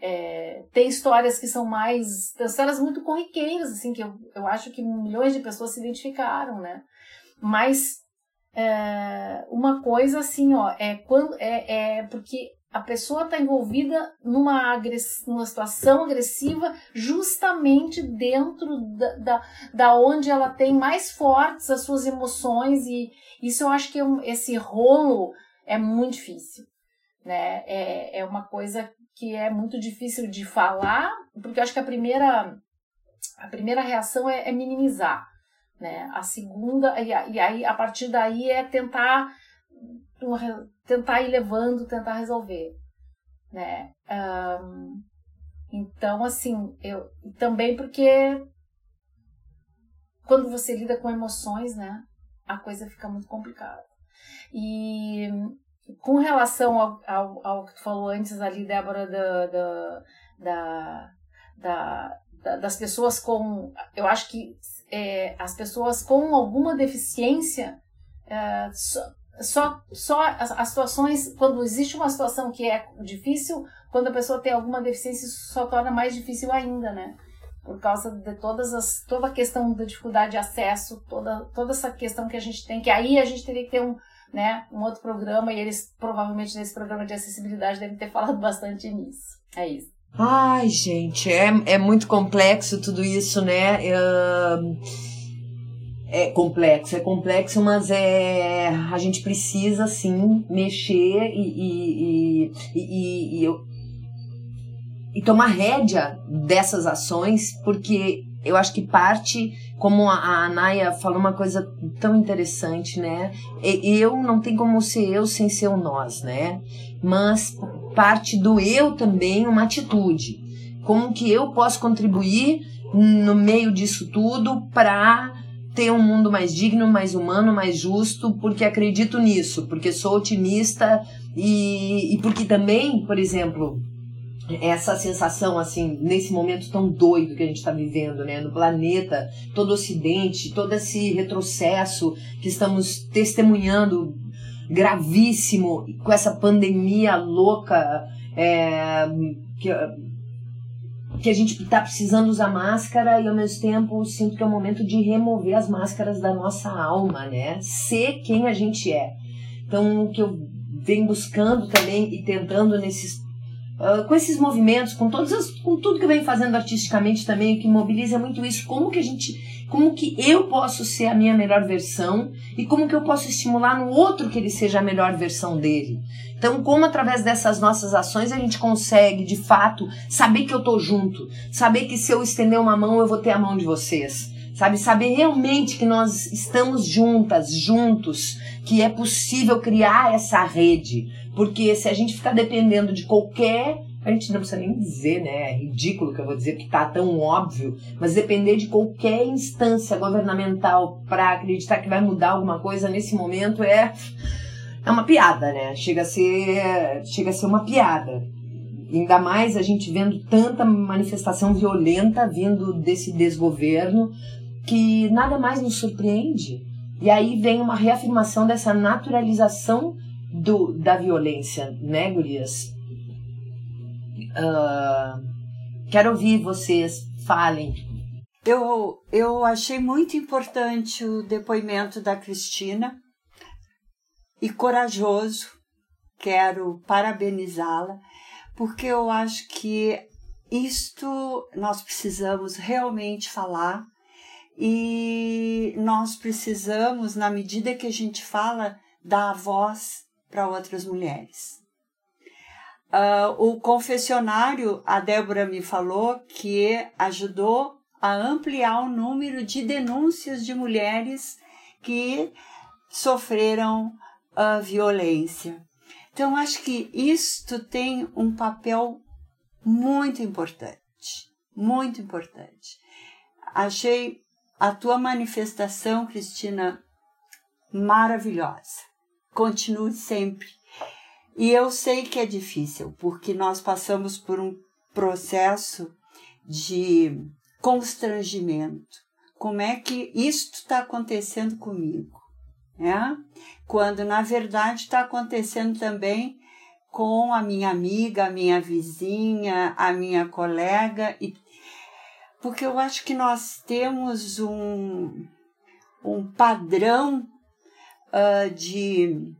é, tem histórias que são mais. Tem histórias muito corriqueiras, assim, que eu, eu acho que milhões de pessoas se identificaram, né? Mas é, uma coisa assim, ó, é quando é, é porque a pessoa está envolvida numa, agress, numa situação agressiva justamente dentro da, da, da onde ela tem mais fortes as suas emoções e isso eu acho que é um, esse rolo é muito difícil, né? É, é uma coisa que é muito difícil de falar, porque eu acho que a primeira a primeira reação é, é minimizar, né? A segunda e, e aí a partir daí é tentar tentar ir levando, tentar resolver, né? Um, então, assim, eu também porque quando você lida com emoções, né, a coisa fica muito complicada. E com relação ao, ao, ao que tu falou antes ali, Débora, da, da, da, da das pessoas com. Eu acho que é, as pessoas com alguma deficiência é, só, só as, as, situações, quando existe uma situação que é difícil, quando a pessoa tem alguma deficiência, isso só torna mais difícil ainda, né? Por causa de todas as, toda a questão da dificuldade de acesso, toda, toda essa questão que a gente tem, que aí a gente teria que ter um, né, um outro programa, e eles provavelmente nesse programa de acessibilidade devem ter falado bastante nisso. É isso. Ai, gente, é, é muito complexo tudo isso, né? É complexo, é complexo, mas é a gente precisa sim mexer e, e, e, e, e tomar rédea dessas ações, porque eu acho que parte, como a, Anaya falou uma coisa tão interessante, né? Eu não tem como ser eu sem ser o nós, né? Mas parte do eu também uma atitude. Como que eu posso contribuir no meio disso tudo para ter um mundo mais digno, mais humano, mais justo, porque acredito nisso, porque sou otimista e, e porque também, por exemplo, essa sensação assim nesse momento tão doido que a gente está vivendo né no planeta todo o Ocidente todo esse retrocesso que estamos testemunhando gravíssimo com essa pandemia louca é, que que a gente está precisando usar máscara e ao mesmo tempo sinto que é o momento de remover as máscaras da nossa alma, né? Ser quem a gente é. Então, o que eu venho buscando também e tentando nesses uh, com esses movimentos, com todas as, com tudo que eu venho fazendo artisticamente também, o que mobiliza muito isso, como que a gente, como que eu posso ser a minha melhor versão e como que eu posso estimular no outro que ele seja a melhor versão dele. Então, como através dessas nossas ações a gente consegue, de fato, saber que eu tô junto, saber que se eu estender uma mão eu vou ter a mão de vocês, sabe? Saber realmente que nós estamos juntas, juntos, que é possível criar essa rede, porque se a gente ficar dependendo de qualquer a gente não precisa nem dizer, né? É ridículo que eu vou dizer, que tá tão óbvio, mas depender de qualquer instância governamental para acreditar que vai mudar alguma coisa nesse momento é é uma piada, né? Chega a ser, chega a ser uma piada. Ainda mais a gente vendo tanta manifestação violenta vindo desse desgoverno que nada mais nos surpreende. E aí vem uma reafirmação dessa naturalização do, da violência, né, gurias? Uh, quero ouvir vocês, falem. Eu, eu achei muito importante o depoimento da Cristina, e corajoso. Quero parabenizá-la, porque eu acho que isto nós precisamos realmente falar e nós precisamos, na medida que a gente fala, dar voz para outras mulheres. Uh, o confessionário, a Débora me falou que ajudou a ampliar o número de denúncias de mulheres que sofreram a violência. Então, acho que isto tem um papel muito importante, muito importante. Achei a tua manifestação, Cristina, maravilhosa. Continue sempre. E eu sei que é difícil, porque nós passamos por um processo de constrangimento. Como é que isto está acontecendo comigo? né? quando na verdade está acontecendo também com a minha amiga, a minha vizinha, a minha colega, e porque eu acho que nós temos um, um padrão uh, de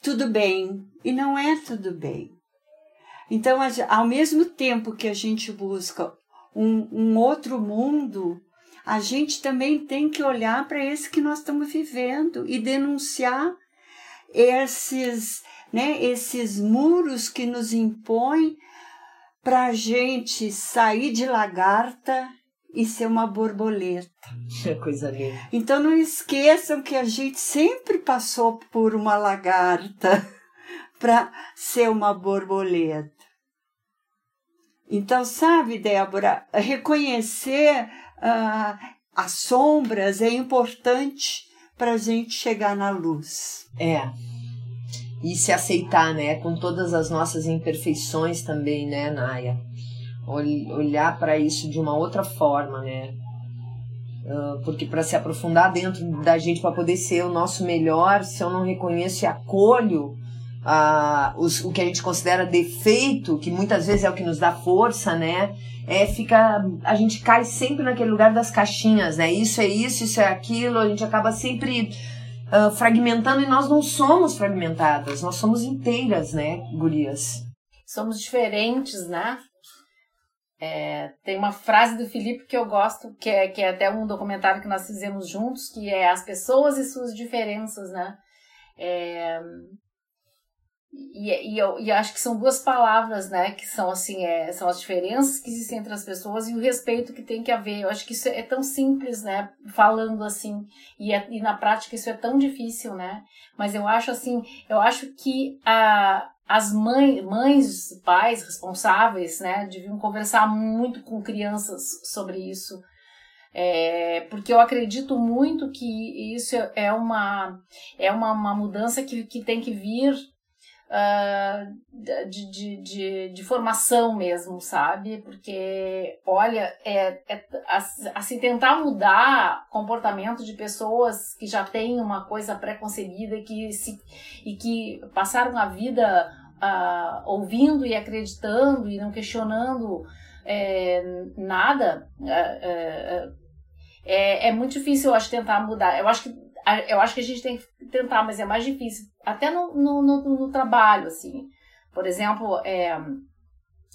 tudo bem e não é tudo bem. Então, ao mesmo tempo que a gente busca um, um outro mundo, a gente também tem que olhar para esse que nós estamos vivendo e denunciar esses, né, esses muros que nos impõem para a gente sair de lagarta e ser uma borboleta. Coisa linda. Então não esqueçam que a gente sempre passou por uma lagarta para ser uma borboleta. Então, sabe, Débora, reconhecer uh, as sombras é importante para a gente chegar na luz. É. E se aceitar, né? Com todas as nossas imperfeições também, né, Naya? Olhar para isso de uma outra forma, né? Porque para se aprofundar dentro da gente, para poder ser o nosso melhor, se eu não reconheço e acolho uh, os, o que a gente considera defeito, que muitas vezes é o que nos dá força, né? É, fica, a gente cai sempre naquele lugar das caixinhas, né? Isso é isso, isso é aquilo, a gente acaba sempre fragmentando e nós não somos fragmentadas, nós somos inteiras, né, gurias? Somos diferentes, né? É, tem uma frase do Felipe que eu gosto, que é, que é até um documentário que nós fizemos juntos, que é as pessoas e suas diferenças, né? É, e, e, eu, e acho que são duas palavras, né, que são assim, é, são as diferenças que existem entre as pessoas e o respeito que tem que haver. Eu acho que isso é tão simples, né, falando assim, e, é, e na prática isso é tão difícil, né, mas eu acho assim, eu acho que a, as mães, mães, pais responsáveis, né, deviam conversar muito com crianças sobre isso, é, porque eu acredito muito que isso é uma, é uma, uma mudança que, que tem que vir uh, de, de, de, de, formação mesmo, sabe? Porque, olha, é, é assim, tentar mudar comportamento de pessoas que já têm uma coisa pré-concebida e que, se, e que passaram a vida uh, ouvindo e acreditando e não questionando é, nada, é, é, é, muito difícil, eu acho, tentar mudar. Eu acho que eu acho que a gente tem que tentar, mas é mais difícil. Até no, no, no, no trabalho, assim. Por exemplo, é,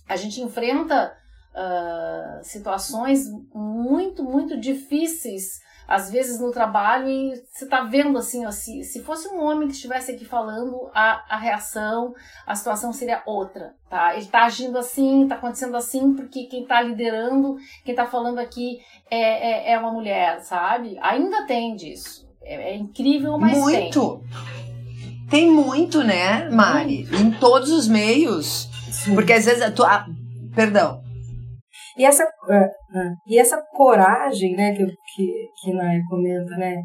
a gente enfrenta uh, situações muito, muito difíceis, às vezes no trabalho, e você tá vendo assim, ó, se, se fosse um homem que estivesse aqui falando, a, a reação, a situação seria outra, tá? Ele tá agindo assim, tá acontecendo assim, porque quem tá liderando, quem tá falando aqui é, é, é uma mulher, sabe? Ainda tem disso. É, é incrível, mas muito. Tem. tem muito, né, Mari? Muito. Em todos os meios. Sim. Porque às vezes a tua. Ah, perdão. E essa, uh, uh, e essa coragem, né, que, que, que Naya comenta, né?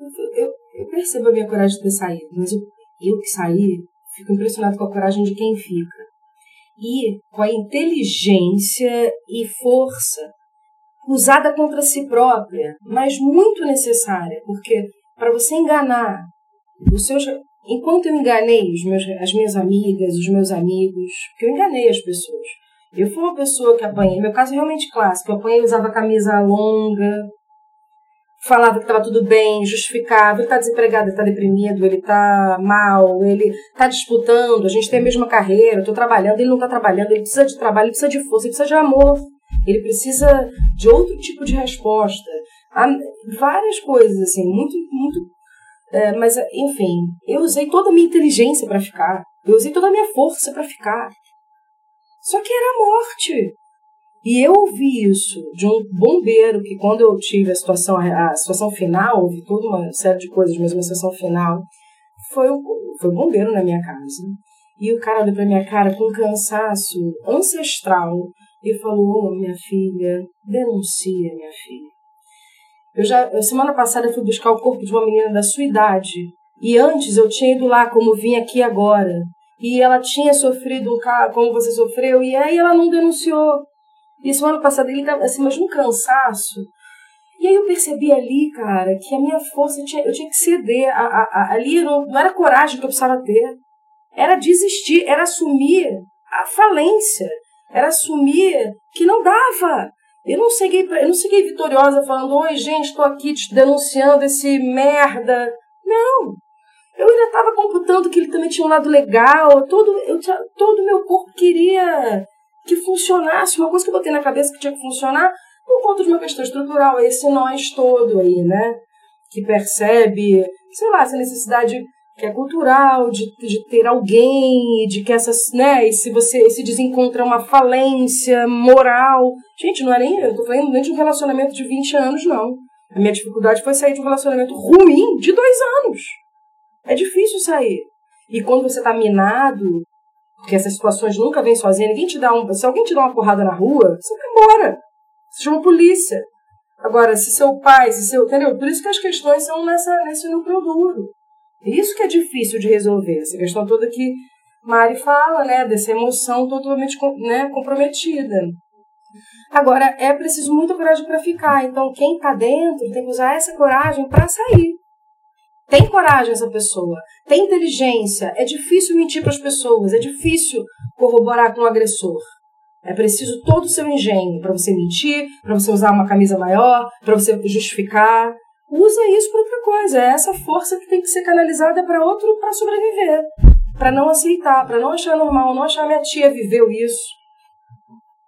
Eu, eu, eu, percebo a minha coragem de ter saído, mas eu, eu que saí, fico impressionado com a coragem de quem fica. E com a inteligência e força usada contra si própria, mas muito necessária, porque para você enganar os seus. Enquanto eu enganei os meus, as minhas amigas, os meus amigos, porque eu enganei as pessoas. Eu fui uma pessoa que apanhei, meu caso é realmente clássico, eu apanhei, usava camisa longa, falava que estava tudo bem, justificava, ele está desempregado, ele está deprimido, ele está mal, ele está disputando, a gente tem a mesma carreira, eu estou trabalhando, ele não está trabalhando, ele precisa de trabalho, ele precisa de força, ele precisa de amor. Ele precisa de outro tipo de resposta. Há várias coisas, assim, muito, muito. É, mas, enfim, eu usei toda a minha inteligência para ficar. Eu usei toda a minha força para ficar. Só que era morte. E eu ouvi isso de um bombeiro que, quando eu tive a situação, a situação final, ouvi toda uma série de coisas, mas uma situação final, foi o, foi bombeiro na minha casa. E o cara olhou pra minha cara com um cansaço ancestral e falou: oh, minha filha, denuncia, minha filha. Eu já, semana passada, fui buscar o corpo de uma menina da sua idade. E antes eu tinha ido lá, como vim aqui agora. E ela tinha sofrido como você sofreu, e aí ela não denunciou. E semana passada ele estava assim, mas um cansaço. E aí eu percebi ali, cara, que a minha força, tinha, eu tinha que ceder. A, a, a, ali não, não era coragem que eu precisava ter. Era desistir, era assumir a falência era assumir que não dava. Eu não cheguei, eu não cheguei vitoriosa falando, oi gente, estou aqui denunciando esse merda. Não. Eu ainda estava computando que ele também tinha um lado legal, todo eu todo o meu corpo queria que funcionasse, uma coisa que eu botei na cabeça que tinha que funcionar, por conta de uma questão estrutural, esse nós todo aí, né? Que percebe, sei lá, essa necessidade que é cultural, de, de ter alguém, de que essas, né, e se você se desencontra uma falência moral. Gente, não é nem, eu tô falando nem de um relacionamento de 20 anos, não. A minha dificuldade foi sair de um relacionamento ruim de dois anos. É difícil sair. E quando você tá minado, porque essas situações nunca vêm sozinhas, ninguém te dá um. Se alguém te dá uma porrada na rua, você vai embora. Você chama a polícia. Agora, se seu pai, se seu. Entendeu? Por isso que as questões são nessa, nesse núcleo duro. Isso que é difícil de resolver. Essa questão toda que Mari fala, né? Dessa emoção totalmente né, comprometida. Agora, é preciso muita coragem para ficar. Então, quem está dentro tem que usar essa coragem para sair. Tem coragem essa pessoa, tem inteligência. É difícil mentir para as pessoas, é difícil corroborar com o agressor. É preciso todo o seu engenho para você mentir, para você usar uma camisa maior, para você justificar. Usa isso para outra coisa. É essa força que tem que ser canalizada para outro para sobreviver, para não aceitar, para não achar normal, não achar minha tia viveu isso.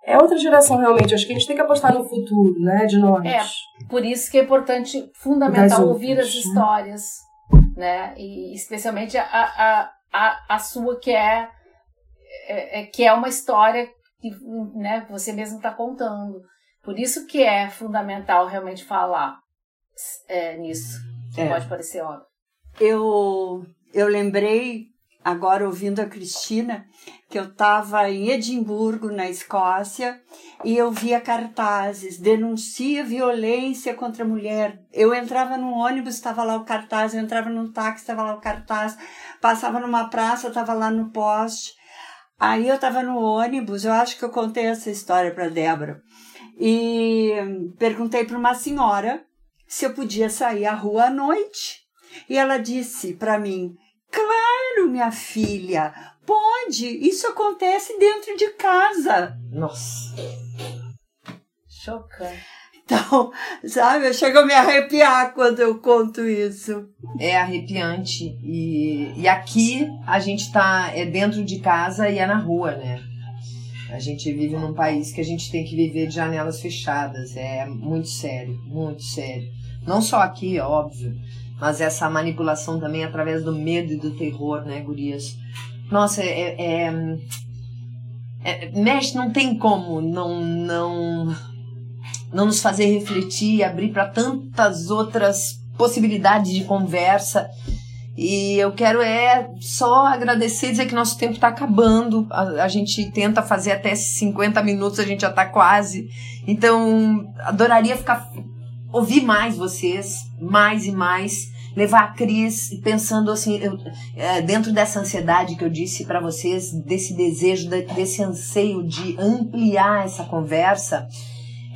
É outra geração realmente. Acho que a gente tem que apostar no futuro, né, de nós. É, por isso que é importante, fundamental ouvir as né? histórias, né? E especialmente a, a, a, a sua que é, é, é que é uma história que né, você mesmo está contando. Por isso que é fundamental realmente falar é, nisso. É. Pode parecer óbvio. Eu, eu lembrei, agora ouvindo a Cristina, que eu estava em Edimburgo, na Escócia, e eu via cartazes, denuncia violência contra a mulher. Eu entrava num ônibus, estava lá o cartaz, eu entrava num táxi, estava lá o cartaz, passava numa praça, estava lá no poste. Aí eu estava no ônibus, eu acho que eu contei essa história para Débora, e perguntei para uma senhora se eu podia sair à rua à noite. E ela disse para mim: Claro, minha filha, pode. Isso acontece dentro de casa. Nossa. Chocante. Então, sabe, eu chego a me arrepiar quando eu conto isso. É arrepiante. E, e aqui a gente tá é dentro de casa e é na rua, né? A gente vive num país que a gente tem que viver de janelas fechadas. É muito sério, muito sério. Não só aqui, é óbvio, mas essa manipulação também através do medo e do terror, né, gurias? Nossa, é, é, é, mexe, não tem como não não não nos fazer refletir, abrir para tantas outras possibilidades de conversa. E eu quero é só agradecer, dizer que nosso tempo está acabando. A, a, gente tenta fazer até 50 minutos, a gente já está quase. Então, adoraria ficar ouvir mais vocês, mais e mais, levar a Cris pensando assim, eu, é, dentro dessa ansiedade que eu disse para vocês, desse desejo, desse anseio de ampliar essa conversa.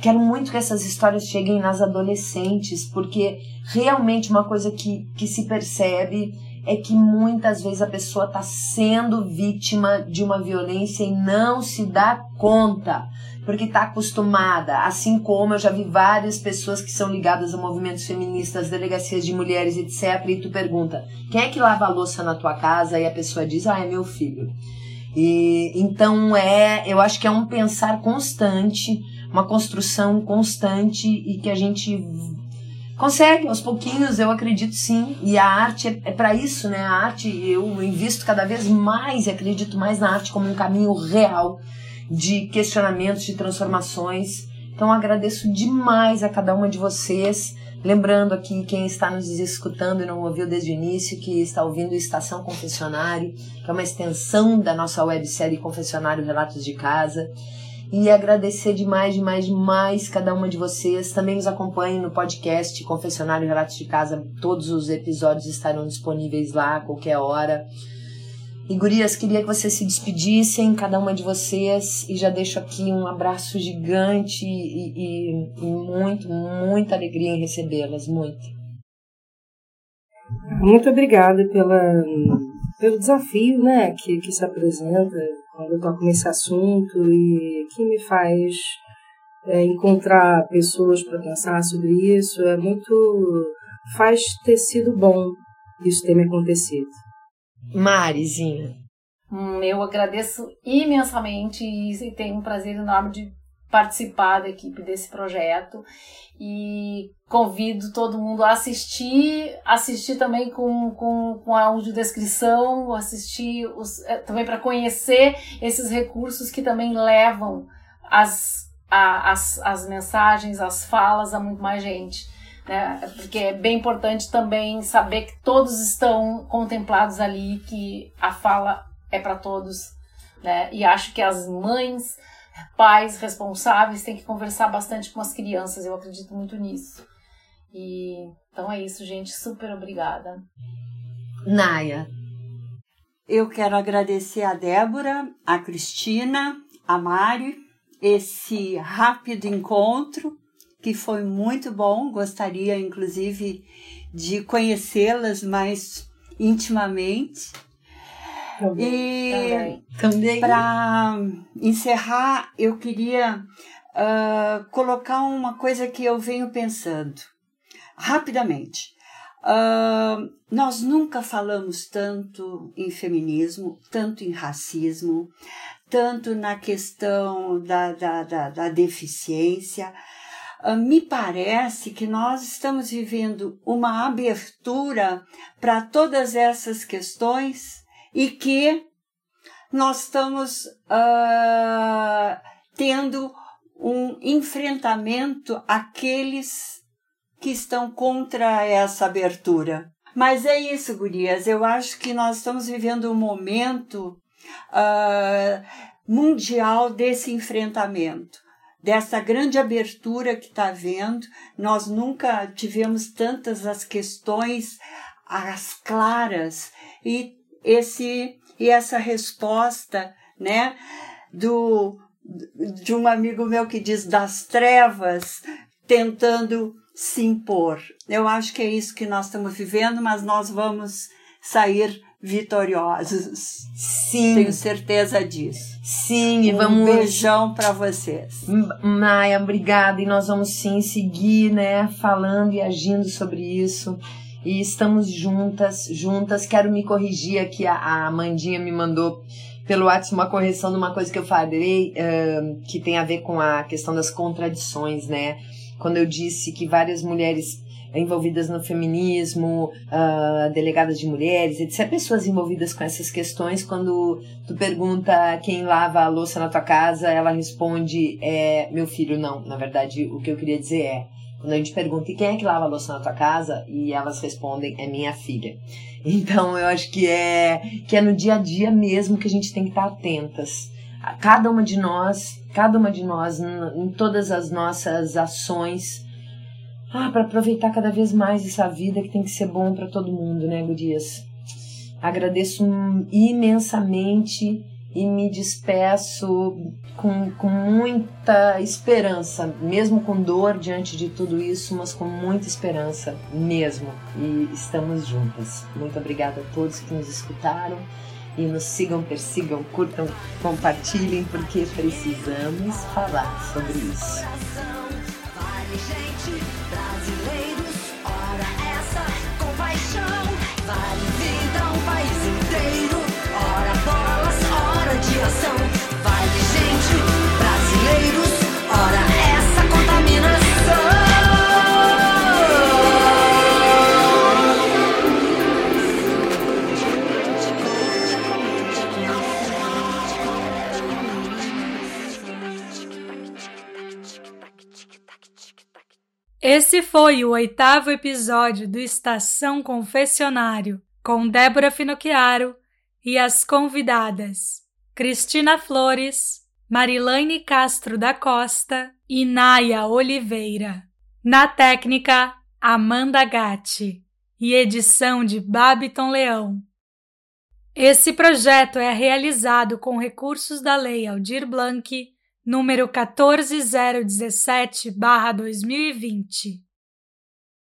Quero muito que essas histórias cheguem nas adolescentes, porque realmente uma coisa que, que se percebe é que muitas vezes a pessoa está sendo vítima de uma violência e não se dá conta porque está acostumada, assim como eu já vi várias pessoas que são ligadas a movimentos feministas, delegacias de mulheres, etc. E tu pergunta, quem é que lava a louça na tua casa? E a pessoa diz, ah, é meu filho. E então é, eu acho que é um pensar constante, uma construção constante e que a gente consegue aos pouquinhos, eu acredito sim. E a arte é, é para isso, né? A arte eu invisto cada vez mais e acredito mais na arte como um caminho real de questionamentos, de transformações. Então agradeço demais a cada uma de vocês. Lembrando aqui quem está nos escutando e não ouviu desde o início, que está ouvindo Estação Confessionário, que é uma extensão da nossa websérie Confessionário Relatos de Casa. E agradecer demais, demais, demais cada uma de vocês. Também nos acompanhem no podcast Confessionário Relatos de Casa. Todos os episódios estarão disponíveis lá a qualquer hora. E gurias, queria que vocês se despedissem, cada uma de vocês, e já deixo aqui um abraço gigante e, e, e muito, muita alegria em recebê-las, muito. Muito obrigada pela, pelo desafio né, que, que se apresenta quando eu toco nesse assunto e que me faz é, encontrar pessoas para pensar sobre isso. É muito. faz ter sido bom isso ter me acontecido. Marizinha. Hum, eu agradeço imensamente e tenho um prazer enorme de participar da equipe desse projeto e convido todo mundo a assistir, assistir também com, com, com a audiodescrição, assistir os, eh, também para conhecer esses recursos que também levam as, a, as, as mensagens, as falas a muito mais gente. Né? Porque é bem importante também saber que todos estão contemplados ali, que a fala é para todos. Né? E acho que as mães pais responsáveis têm que conversar bastante com as crianças, eu acredito muito nisso. E então é isso, gente, super obrigada. Naya. Eu quero agradecer a Débora, a Cristina, a Mari, esse rápido encontro que foi muito bom. Gostaria, inclusive, de conhecê-las mais intimamente. Também. E também. Para encerrar, eu queria uh, colocar uma coisa que eu venho pensando rapidamente. Uh, nós nunca falamos tanto em feminismo, tanto em racismo, tanto na questão da, da, da, da deficiência. Uh, me parece que nós estamos vivendo uma abertura para todas essas questões e que nós estamos uh, tendo um enfrentamento àqueles que estão contra essa abertura. Mas é isso, gurias. Eu acho que nós estamos vivendo um momento uh, mundial desse enfrentamento, dessa grande abertura que está havendo. Nós nunca tivemos tantas as questões as claras e esse e essa resposta, né, do de um amigo meu que diz das trevas tentando se impor. Eu acho que é isso que nós estamos vivendo, mas nós vamos sair vitoriosos. Sim. Tenho certeza disso. Sim, e um vamos. beijão para vocês. Maia, obrigada. E nós vamos sim seguir, né, falando e agindo sobre isso e estamos juntas, juntas. Quero me corrigir aqui, a, a Amandinha me mandou pelo WhatsApp uma correção de uma coisa que eu falei, uh, que tem a ver com a questão das contradições, né? Quando eu disse que várias mulheres envolvidas no feminismo, uh, delegadas de mulheres, etc. Pessoas envolvidas com essas questões, quando tu pergunta quem lava a louça na tua casa, ela responde, é meu filho, não. Na verdade, o que eu queria dizer é, quando a gente pergunta, e quem é que lava a louça na tua casa? E elas respondem, é minha filha. Então eu acho que é, que é no dia a dia mesmo que a gente tem que estar atentas. Cada uma de nós, cada uma de nós, em todas as nossas ações, ah, para aproveitar cada vez mais essa vida que tem que ser bom para todo mundo, né, Gurias? Agradeço imensamente e me despeço com, com muita esperança, mesmo com dor diante de tudo isso, mas com muita esperança mesmo. E estamos juntas. Muito obrigada a todos que nos escutaram e nos sigam, persigam, curtam, compartilhem, porque precisamos falar sobre isso. Brasileiros, ora essa compaixão. Vale vida um país inteiro. Ora bolas, hora de ação. Esse foi o oitavo episódio do Estação Confessionário, com Débora Finocchiaro e as convidadas Cristina Flores, Marilane Castro da Costa e Naya Oliveira. Na técnica, Amanda Gatti e edição de Babiton Leão. Esse projeto é realizado com recursos da Lei Aldir Blanc número 14017-2020.